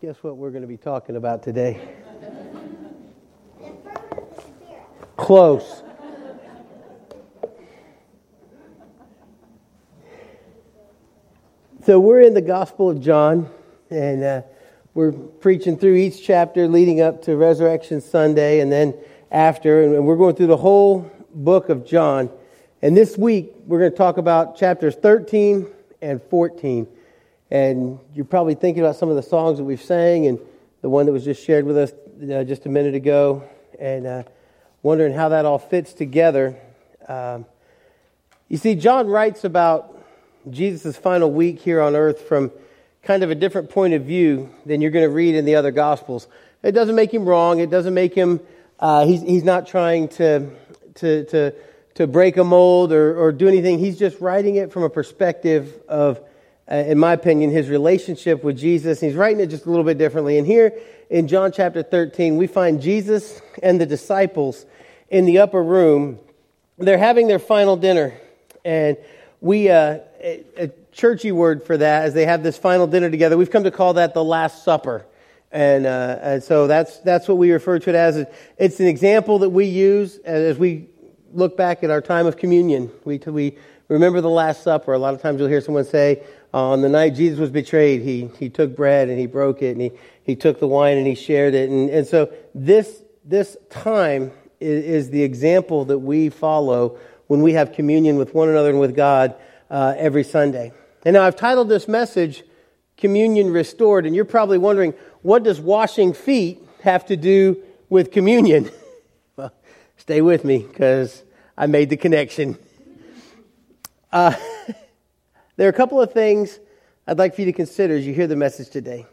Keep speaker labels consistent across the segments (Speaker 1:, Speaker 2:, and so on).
Speaker 1: Guess what we're going to be talking about today? Close. So we're in the Gospel of John, and uh, we're preaching through each chapter leading up to Resurrection Sunday, and then after, and we're going through the whole book of John. And this week, we're going to talk about chapters 13 and 14. And you're probably thinking about some of the songs that we've sang and the one that was just shared with us uh, just a minute ago, and uh, wondering how that all fits together. Um, you see, John writes about Jesus' final week here on earth from kind of a different point of view than you're going to read in the other Gospels. It doesn't make him wrong. It doesn't make him, uh, he's, he's not trying to, to, to, to break a mold or, or do anything. He's just writing it from a perspective of uh, in my opinion, his relationship with Jesus. He's writing it just a little bit differently. And here in John chapter 13, we find Jesus and the disciples in the upper room. They're having their final dinner. And we, uh, a, churchy word for that, as they have this final dinner together, we've come to call that the Last Supper. And, uh, and so that's, that's what we refer to it as. It's an example that we use as we look back at our time of communion. We, we remember the Last Supper. A lot of times you'll hear someone say, on the night Jesus was betrayed, he, he took bread and he broke it and he, he took the wine and he shared it. And, and so this, this time is, is the example that we follow when we have communion with one another and with God uh, every Sunday. And now I've titled this message, Communion Restored, and you're probably wondering, what does washing feet have to do with communion? well, stay with me because I made the connection. Uh, There are a couple of things I'd like for you to consider as you hear the message today.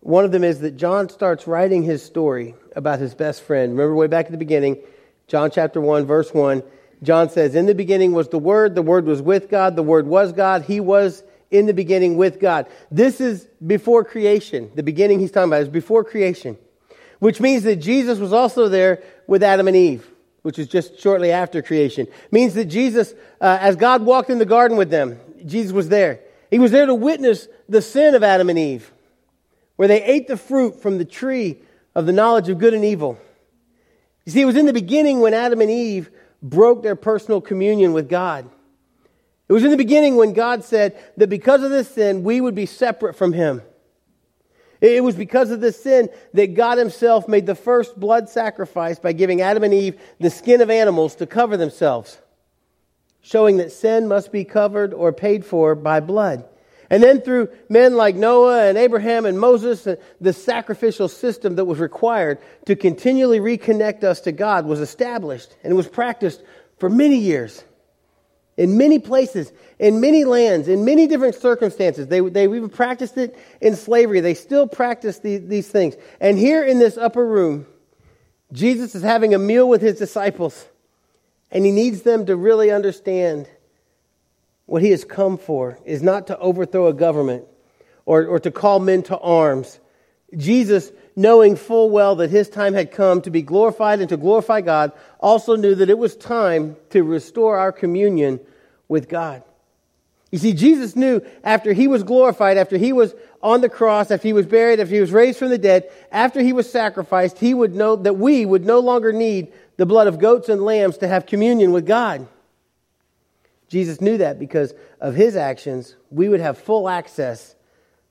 Speaker 1: One of them is that John starts writing his story about his best friend. Remember, way back at the beginning, John chapter 1, verse 1, John says, In the beginning was the Word, the Word was with God, the Word was God, He was in the beginning with God. This is before creation. The beginning he's talking about is before creation, which means that Jesus was also there with Adam and Eve which is just shortly after creation, means that Jesus, uh, as God walked in the garden with them, Jesus was there. He was there to witness the sin of Adam and Eve, where they ate the fruit from the tree of the knowledge of good and evil. You see, it was in the beginning when Adam and Eve broke their personal communion with God. It was in the beginning when God said that because of this sin, we would be separate from Him. It was because of this sin that God Himself made the first blood sacrifice by giving Adam and Eve the skin of animals to cover themselves, showing that sin must be covered or paid for by blood. And then through men like Noah and Abraham and Moses, the sacrificial system that was required to continually reconnect us to God was established and was practiced for many years in many places, in many lands, in many different circumstances. They, they even practiced it in slavery. They still practice these, these things. And here in this upper room, Jesus is having a meal with his disciples, and he needs them to really understand what he has come for is not to overthrow a government or, or to call men to arms. Jesus, knowing full well that his time had come to be glorified and to glorify God, also knew that it was time to restore our communion with God. You see, Jesus knew after he was glorified, after he was on the cross, after he was buried, after he was raised from the dead, after he was sacrificed, he would know that we would no longer need the blood of goats and lambs to have communion with God. Jesus knew that because of his actions, we would have full access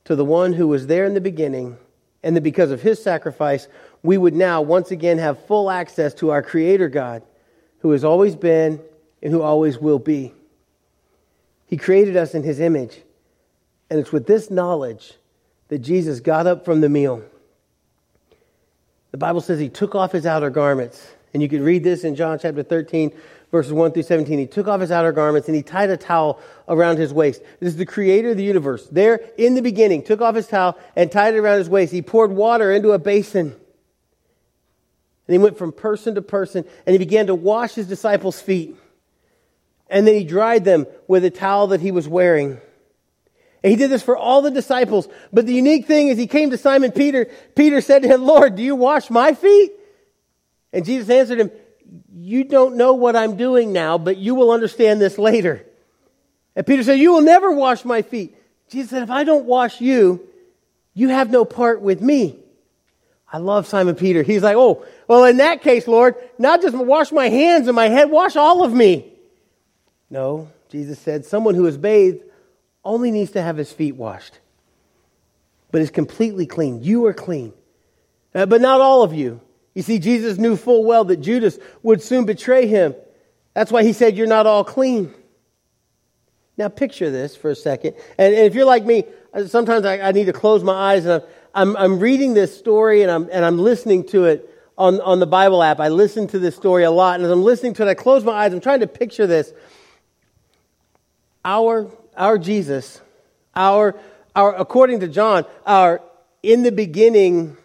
Speaker 1: to the one who was there in the beginning and that because of his sacrifice, we would now once again have full access to our Creator God, who has always been and who always will be. He created us in his image. And it's with this knowledge that Jesus got up from the meal. The Bible says he took off his outer garments. And you can read this in John chapter 13, verses 1 through 17. He took off his outer garments and he tied a towel around his waist. This is the creator of the universe. There in the beginning, took off his towel and tied it around his waist. He poured water into a basin. And he went from person to person and he began to wash his disciples' feet. And then he dried them with a towel that he was wearing. And he did this for all the disciples. But the unique thing is he came to Simon Peter. Peter said to him, Lord, do you wash my feet? And Jesus answered him, you don't know what I'm doing now, but you will understand this later. And Peter said, You will never wash my feet. Jesus said, If I don't wash you, you have no part with me. I love Simon Peter. He's like, oh, well, in that case, Lord, not just wash my hands and my head, wash all of me. No, Jesus said, someone who is bathed only needs to have his feet washed, but is completely clean. You are clean, uh, but not all of you. You see, Jesus knew full well that Judas would soon betray him. That's why he said, You're not all clean. Now, picture this for a second. And, and if you're like me, uh, sometimes I, I, need to close my eyes and I'm, I'm reading this story and I'm, and I'm listening to it on, on the Bible app. I listen to this story a lot. And as I'm listening to it, I close my eyes. I'm trying to picture this. Our, our Jesus, our, our, according to John, our in the beginning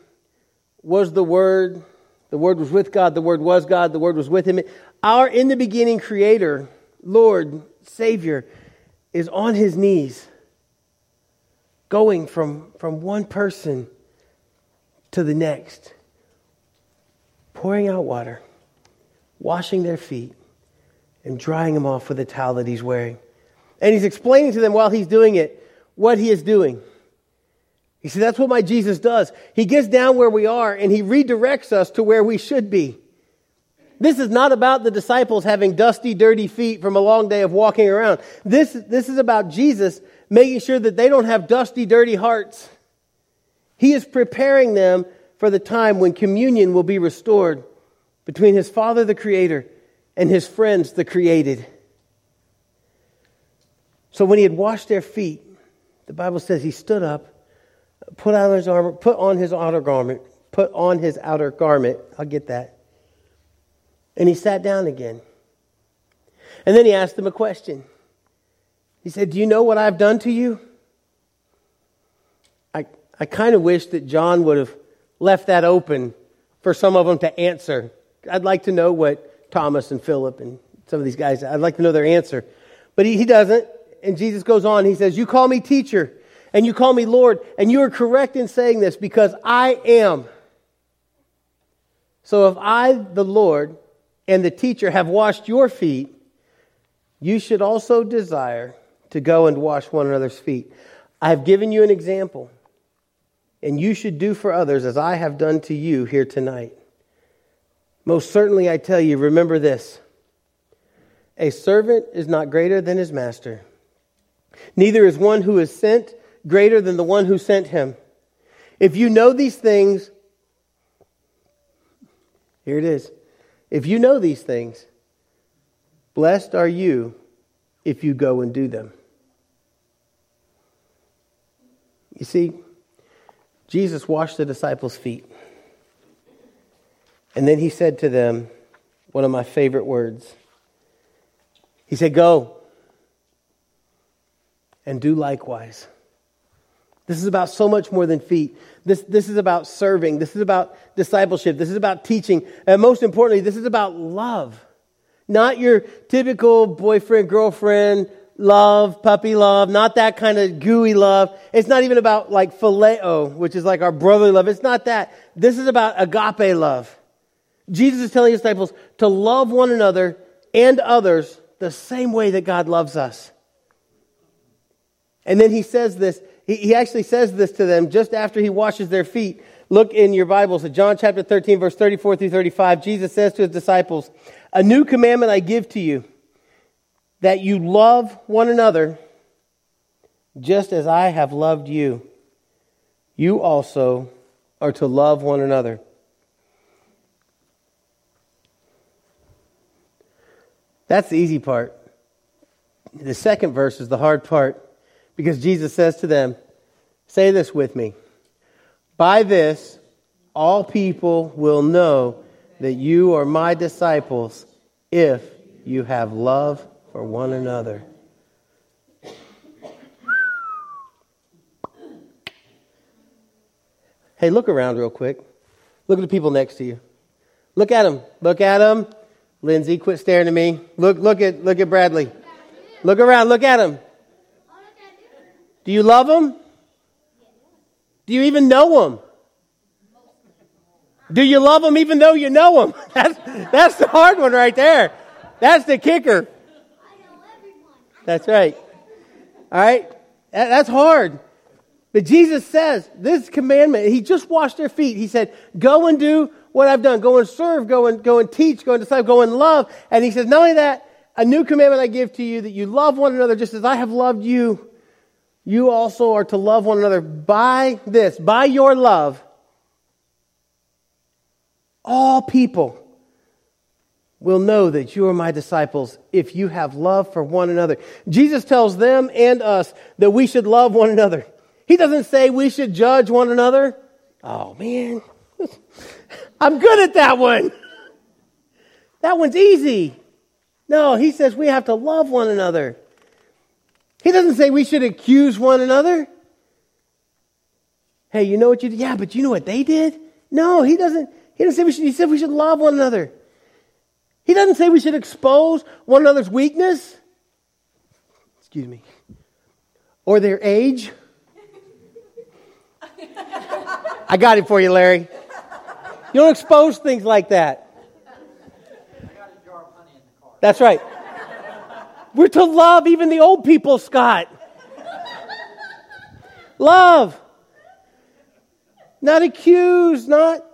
Speaker 1: was the Word. The Word was with God. The Word was God. The Word was with Him. Our in the beginning Creator, Lord, Savior, is on his knees, going from, from one person to the next, pouring out water, washing their feet, and drying them off with the towel that he's wearing. And he's explaining to them while he's doing it what he is doing. You see, that's what my Jesus does. He gets down where we are and he redirects us to where we should be. This is not about the disciples having dusty, dirty feet from a long day of walking around. This, this is about Jesus making sure that they don't have dusty, dirty hearts. He is preparing them for the time when communion will be restored between his Father, the Creator, and his friends, the created. So when he had washed their feet, the Bible says he stood up, put on his armor, put on his outer garment, put on his outer garment. I'll get that and he sat down again. And then he asked them a question. He said, Do you know what I've done to you? I, I kind of wish that John would have left that open for some of them to answer. I'd like to know what Thomas and Philip and some of these guys, I'd like to know their answer. But he, he doesn't. And Jesus goes on. He says, You call me teacher and you call me Lord, and you are correct in saying this because I am. So if I, the Lord, and the teacher have washed your feet, you should also desire to go and wash one another's feet. I have given you an example, and you should do for others as I have done to you here tonight. Most certainly, I tell you, remember this a servant is not greater than his master, neither is one who is sent greater than the one who sent him. If you know these things, here it is. If you know these things, blessed are you if you go and do them. You see, Jesus washed the disciples' feet. And then he said to them one of my favorite words. He said, Go and do likewise. This is about so much more than feet. This, this is about serving. This is about discipleship. This is about teaching. And most importantly, this is about love. Not your typical boyfriend, girlfriend, love, puppy love, not that kind of gooey love. It's not even about like phileo, which is like our brotherly love. It's not that. This is about agape love. Jesus is telling his disciples to love one another and others the same way that God loves us. And then he says this he, he actually says this to them just after he washes their feet. Look in your Bibles at John chapter 13, verse 34 through 35. Jesus says to his disciples, A new commandment I give to you, that you love one another just as I have loved you. You also are to love one another. That's the easy part. The second verse is the hard part. Because Jesus says to them, Say this with me. By this, all people will know that you are my disciples if you have love for one another. Hey, look around real quick. Look at the people next to you. Look at them. Look at them. Lindsay, quit staring at me. Look, look at, look at Bradley. Look around. Look at him. Do you love them? Do you even know them? Do you love them even though you know them? That's, that's the hard one right there. That's the kicker. That's right. All right? That, that's hard. But Jesus says this commandment, he just washed their feet. He said, go and do what I've done. Go and serve, go and, go and teach, go and disciple, go and love. And he says, not only that, a new commandment I give to you that you love one another just as I have loved you. You also are to love one another by this, by your love. All people will know that you are my disciples if you have love for one another. Jesus tells them and us that we should love one another. He doesn't say we should judge one another. Oh, man. I'm good at that one. That one's easy. No, he says we have to love one another. He doesn't say we should accuse one another. Hey, you know what you did? Yeah, but you know what they did? No, he doesn't. He doesn't say we should. He said we should love one another. He doesn't say we should expose one another's weakness. Excuse me. Or their age. I got it for you, Larry. You don't expose things like that. I got a jar of honey in the car. That's right. We're to love even the old people, Scott. love. Not accuse, not,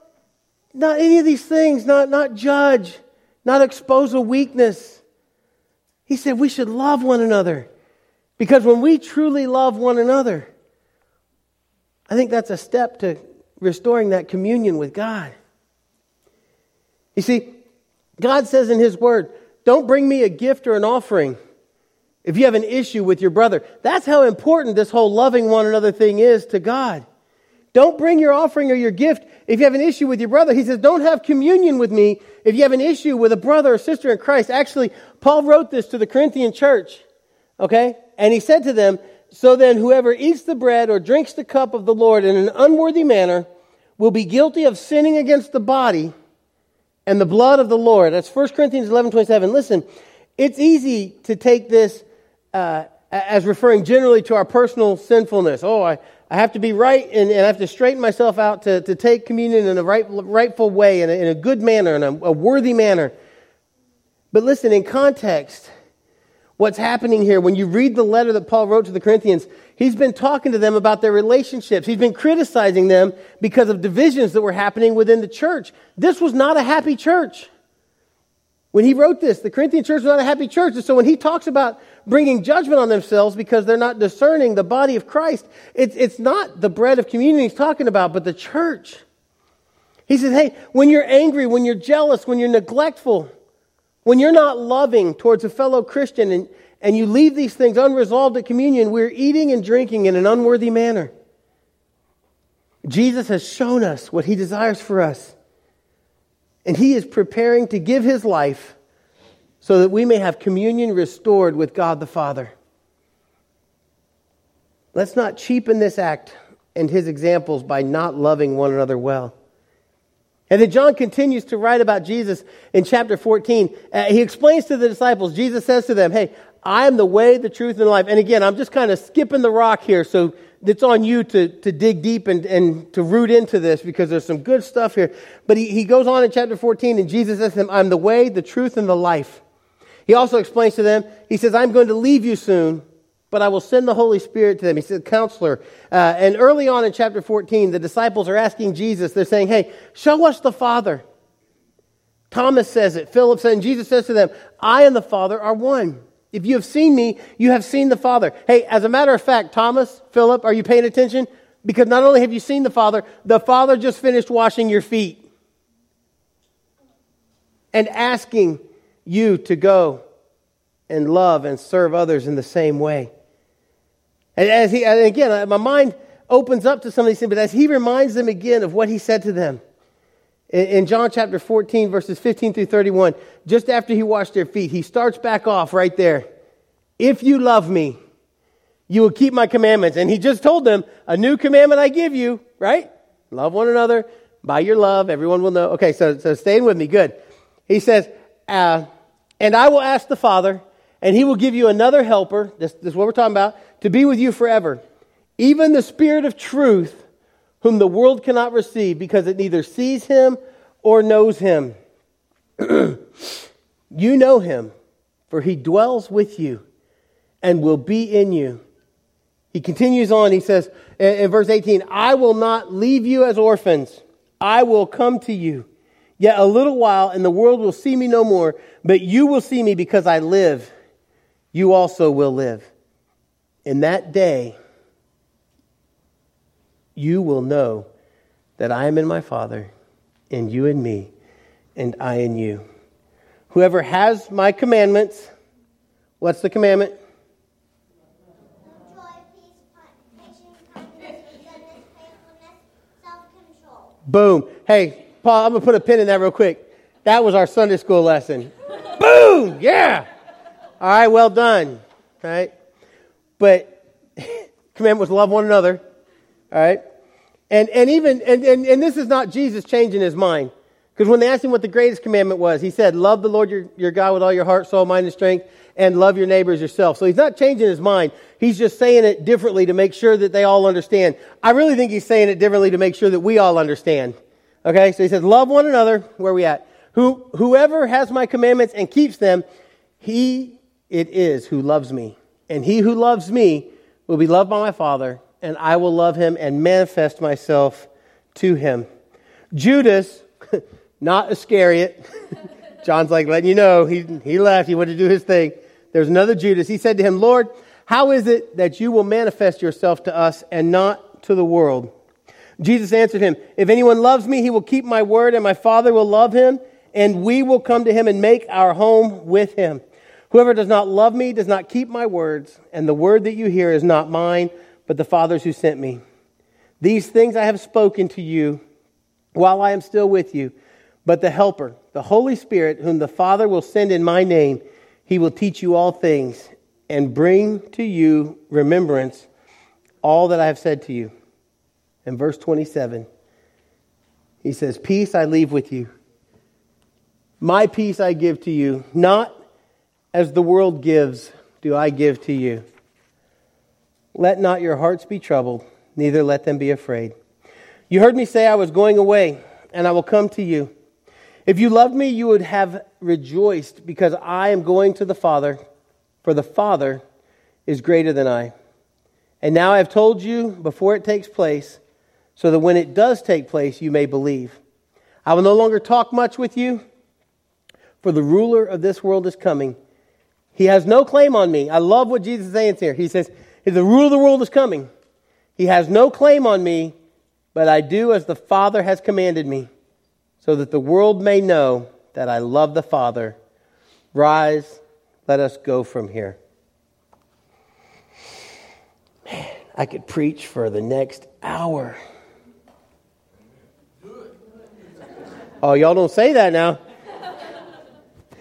Speaker 1: not any of these things, not, not judge, not expose a weakness. He said we should love one another. Because when we truly love one another, I think that's a step to restoring that communion with God. You see, God says in His Word, don't bring me a gift or an offering if you have an issue with your brother. That's how important this whole loving one another thing is to God. Don't bring your offering or your gift if you have an issue with your brother. He says, don't have communion with me if you have an issue with a brother or sister in Christ. Actually, Paul wrote this to the Corinthian church, okay? And he said to them, so then whoever eats the bread or drinks the cup of the Lord in an unworthy manner will be guilty of sinning against the body and the blood of the Lord. That's 1 Corinthians 11 27. Listen, it's easy to take this uh, as referring generally to our personal sinfulness. Oh, I, I have to be right and, and I have to straighten myself out to, to take communion in a right, rightful way, in a, in a good manner, in a, a worthy manner. But listen, in context, what's happening here, when you read the letter that Paul wrote to the Corinthians, he's been talking to them about their relationships. He's been criticizing them because of divisions that were happening within the church. This was not a happy church. When he wrote this, the Corinthian church was not a happy church. And so when he talks about bringing judgment on themselves because they're not discerning the body of Christ, it's, it's not the bread of communion he's talking about, but the church. He says, hey, when you're angry, when you're jealous, when you're neglectful, when you're not loving towards a fellow Christian and, and you leave these things unresolved at communion, we're eating and drinking in an unworthy manner. Jesus has shown us what he desires for us. And he is preparing to give his life so that we may have communion restored with God the Father. Let's not cheapen this act and his examples by not loving one another well. And then John continues to write about Jesus in chapter 14. Uh, he explains to the disciples, Jesus says to them, Hey, I am the way, the truth, and the life. And again, I'm just kind of skipping the rock here, so it's on you to, to dig deep and, and to root into this because there's some good stuff here. But he, he goes on in chapter 14, and Jesus says to them, I'm the way, the truth, and the life. He also explains to them, He says, I'm going to leave you soon, but I will send the Holy Spirit to them. He said, Counselor. Uh, and early on in chapter 14, the disciples are asking Jesus, they're saying, Hey, show us the Father. Thomas says it. Philip said, and Jesus says to them, I and the Father are one. If you have seen me, you have seen the Father. Hey, as a matter of fact, Thomas, Philip, are you paying attention? Because not only have you seen the Father, the Father just finished washing your feet and asking you to go and love and serve others in the same way. And as he, and again, my mind opens up to some of these things, but as he reminds them again of what he said to them in, John chapter 14, verses 15 through 31, just after he washed their feet, he starts back off right there. If you love me, you will keep my commandments. And he just told them, a new commandment I give you, right? Love one another. By your love, everyone will know. Okay, so, so staying with me. Good. He says, uh, and I will ask the Father, and he will give you another helper. This, this is what we're talking about to be with you forever. Even the Spirit of truth, whom the world cannot receive because it neither sees him or knows him. you know him, for he dwells with you and will be in you. He continues on. He says in verse 18, I will not leave you as orphans. I will come to you. Yet a little while, and the world will see me no more, but you will see me because I live. You also will live. In that day, you will know that I am in my Father, and you in me, and I in you. Whoever has my commandments, what's the commandment? Boom. Hey, Paul, I'm going to put a pin in that real quick. That was our Sunday school lesson. Boom. Yeah. All right, well done. All right. But commandment was love one another. All right. And, and even, and, and, and this is not Jesus changing his mind. Because when they asked him what the greatest commandment was, he said, Love the Lord your, your God with all your heart, soul, mind, and strength, and love your neighbors yourself. So he's not changing his mind. He's just saying it differently to make sure that they all understand. I really think he's saying it differently to make sure that we all understand. Okay, so he says, Love one another. Where are we at? Who, whoever has my commandments and keeps them, he it is who loves me. And he who loves me will be loved by my Father, and I will love him and manifest myself to him. Judas, not Iscariot. John's like letting you know he, he left. He went to do his thing. There's another Judas. He said to him, Lord, how is it that you will manifest yourself to us and not to the world? Jesus answered him, If anyone loves me, he will keep my word, and my Father will love him, and we will come to him and make our home with him. Whoever does not love me does not keep my words, and the word that you hear is not mine, but the Father's who sent me. These things I have spoken to you while I am still with you. But the Helper, the Holy Spirit, whom the Father will send in my name, he will teach you all things and bring to you remembrance all that I have said to you. In verse 27, he says, Peace I leave with you. My peace I give to you. Not as the world gives, do I give to you. Let not your hearts be troubled, neither let them be afraid. You heard me say I was going away, and I will come to you. If you loved me, you would have rejoiced because I am going to the Father, for the Father is greater than I. And now I have told you before it takes place, so that when it does take place, you may believe. I will no longer talk much with you, for the ruler of this world is coming. He has no claim on me. I love what Jesus is saying here. He says, The ruler of the world is coming. He has no claim on me, but I do as the Father has commanded me so that the world may know that I love the Father. Rise, let us go from here. Man, I could preach for the next hour. Oh, y'all don't say that now.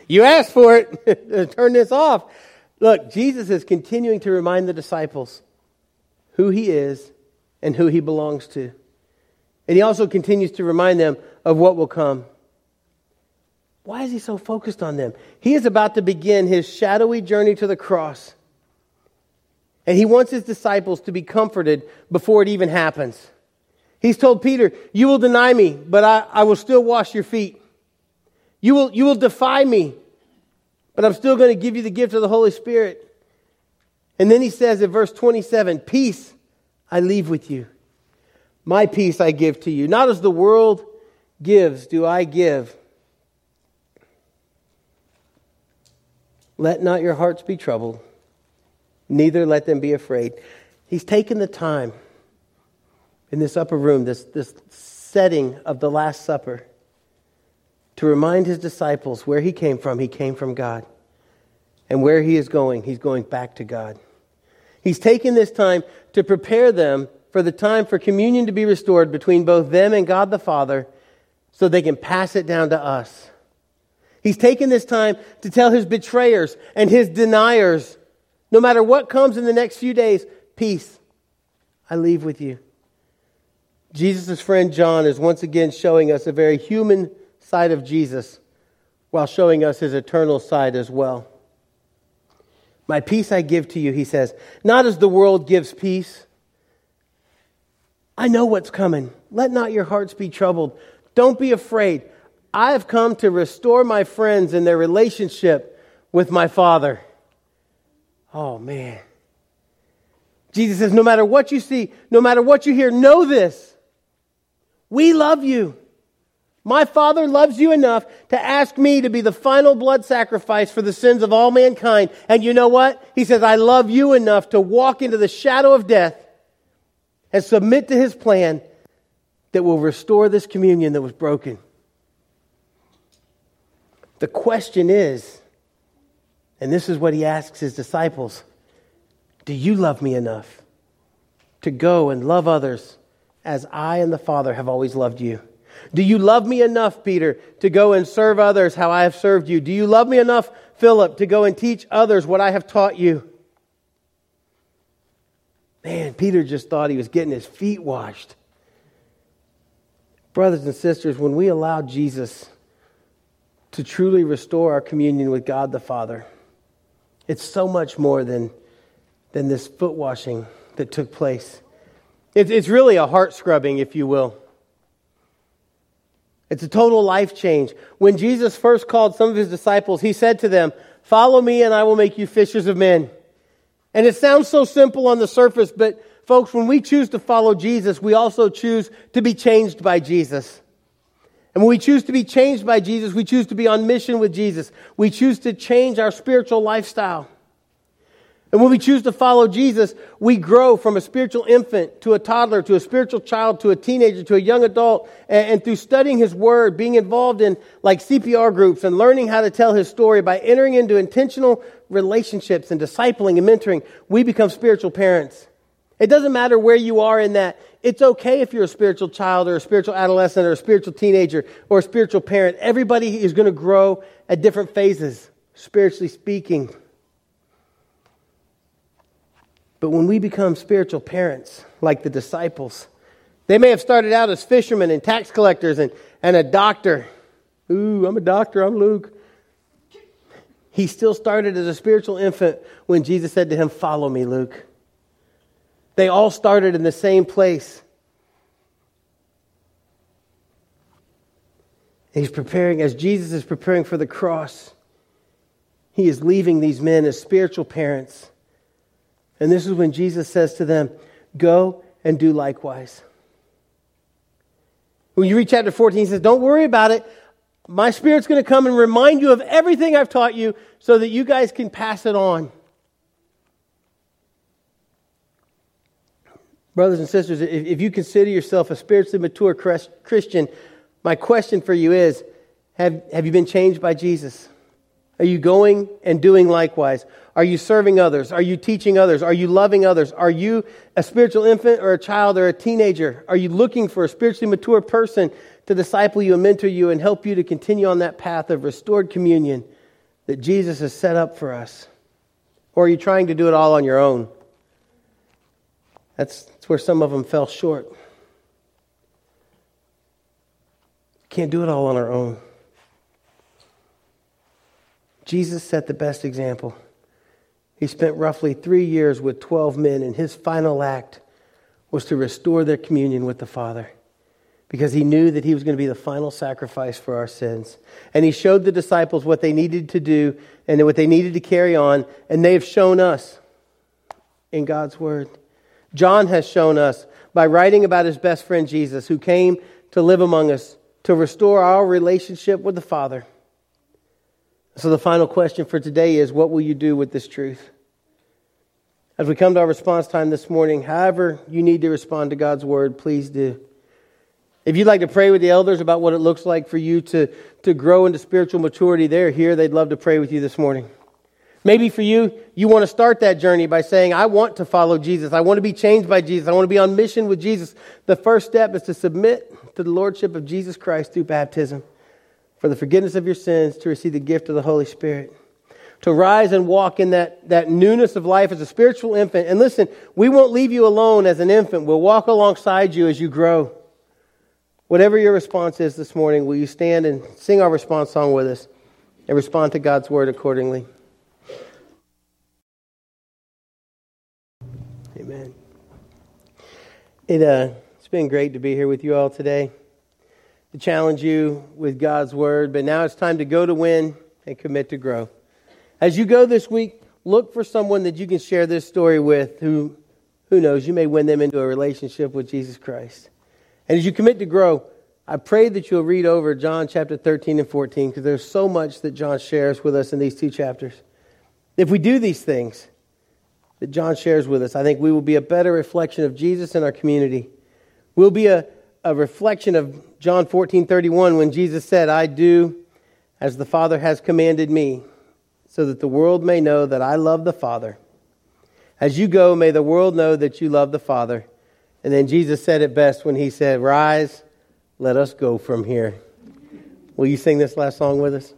Speaker 1: You asked for it. Turn this off. Look, Jesus is continuing to remind the disciples who he is and who he belongs to. And he also continues to remind them of what will come. Why is he so focused on them? He is about to begin his shadowy journey to the cross. And he wants his disciples to be comforted before it even happens. He's told Peter, You will deny me, but I, I will still wash your feet. You will, you will defy me, but I'm still going to give you the gift of the Holy Spirit. And then he says in verse 27 Peace I leave with you, my peace I give to you. Not as the world gives do I give. Let not your hearts be troubled, neither let them be afraid. He's taken the time in this upper room, this, this setting of the Last Supper, to remind his disciples where he came from. He came from God. And where he is going, he's going back to God. He's taken this time to prepare them for the time for communion to be restored between both them and God the Father so they can pass it down to us. He's taken this time to tell his betrayers and his deniers no matter what comes in the next few days, peace, I leave with you. Jesus' friend John is once again showing us a very human side of Jesus while showing us his eternal side as well. My peace I give to you, he says, not as the world gives peace. I know what's coming. Let not your hearts be troubled. Don't be afraid. I have come to restore my friends and their relationship with my Father. Oh, man. Jesus says, no matter what you see, no matter what you hear, know this. We love you. My Father loves you enough to ask me to be the final blood sacrifice for the sins of all mankind. And you know what? He says, I love you enough to walk into the shadow of death and submit to his plan that will restore this communion that was broken. The question is, and this is what he asks his disciples Do you love me enough to go and love others as I and the Father have always loved you? Do you love me enough, Peter, to go and serve others how I have served you? Do you love me enough, Philip, to go and teach others what I have taught you? Man, Peter just thought he was getting his feet washed. Brothers and sisters, when we allow Jesus to truly restore our communion with God the Father, it's so much more than, than this foot washing that took place. It's, it's really a heart scrubbing, if you will. It's a total life change. When Jesus first called some of his disciples, he said to them, Follow me and I will make you fishers of men. And it sounds so simple on the surface, but folks, when we choose to follow Jesus, we also choose to be changed by Jesus. And when we choose to be changed by Jesus, we choose to be on mission with Jesus. We choose to change our spiritual lifestyle. And when we choose to follow Jesus, we grow from a spiritual infant to a toddler to a spiritual child to a teenager to a young adult. And, and, through studying His Word, being involved in like CPR groups and learning how to tell His story by entering into intentional relationships and discipling and mentoring, we become spiritual parents. It doesn't matter where you are in that. It's okay if you're a spiritual child or a spiritual adolescent or a spiritual teenager or a spiritual parent. Everybody is going to grow at different phases, spiritually speaking. But when we become spiritual parents, like the disciples, they may have started out as fishermen and tax collectors and, and a doctor. Ooh, I'm a doctor, I'm Luke. He still started as a spiritual infant when Jesus said to him, Follow me, Luke. They all started in the same place. He's preparing, as Jesus is preparing for the cross, he is leaving these men as spiritual parents and this is when Jesus says to them, Go and do likewise. When you read chapter 14, he says, Don't worry about it. My Spirit's going to come and remind you of everything I've taught you so that you guys can pass it on. Brothers and sisters, if you consider yourself a spiritually mature Christian, my question for you is have, have you been changed by Jesus? Are you going and doing likewise? Are you serving others? Are you teaching others? Are you loving others? Are you a spiritual infant or a child or a teenager? Are you looking for a spiritually mature person to disciple you and mentor you and help you to continue on that path of restored communion that Jesus has set up for us? Or are you trying to do it all on your own? That's, that's where some of them fell short. Can't do it all on our own. Jesus set the best example. He spent roughly three years with 12 men, and his final act was to restore their communion with the Father because he knew that he was going to be the final sacrifice for our sins. And he showed the disciples what they needed to do and what they needed to carry on, and they have shown us in God's Word. John has shown us by writing about his best friend Jesus, who came to live among us to restore our relationship with the Father. So, the final question for today is what will you do with this truth? As we come to our response time this morning, however you need to respond to God's word, please do. If you'd like to pray with the elders about what it looks like for you to, to grow into spiritual maturity, they're here. They'd love to pray with you this morning. Maybe for you, you want to start that journey by saying, I want to follow Jesus. I want to be changed by Jesus. I want to be on mission with Jesus. The first step is to submit to the Lordship of Jesus Christ through baptism for the forgiveness of your sins, to receive the gift of the Holy Spirit, to rise and walk in that, that newness of life as a spiritual infant. And listen, we won't leave you alone as an infant. We'll walk alongside you as you grow. Whatever your response is this morning, will you stand and sing our response song with us and respond to God's word accordingly? Amen. It, uh, it's been great to be here with you all today to challenge you with God's word, but now it's time to go to win and commit to grow. As you go this week, look for someone that you can share this story with who, who knows, you may win them into a relationship with Jesus Christ. And as you commit to grow, I pray that you'll read over John chapter 13 and 14 because there's so much that John shares with us in these two chapters. If we do these things that John shares with us, I think we will be a better reflection of Jesus in our community. We'll be a, a reflection of John 14 31 when Jesus said, I do as the Father has commanded me, so that the world may know that I love the Father. As you go, may the world know that you love the Father. And then Jesus said it best when he said, Rise, let us go from here. Will you sing this last song with us?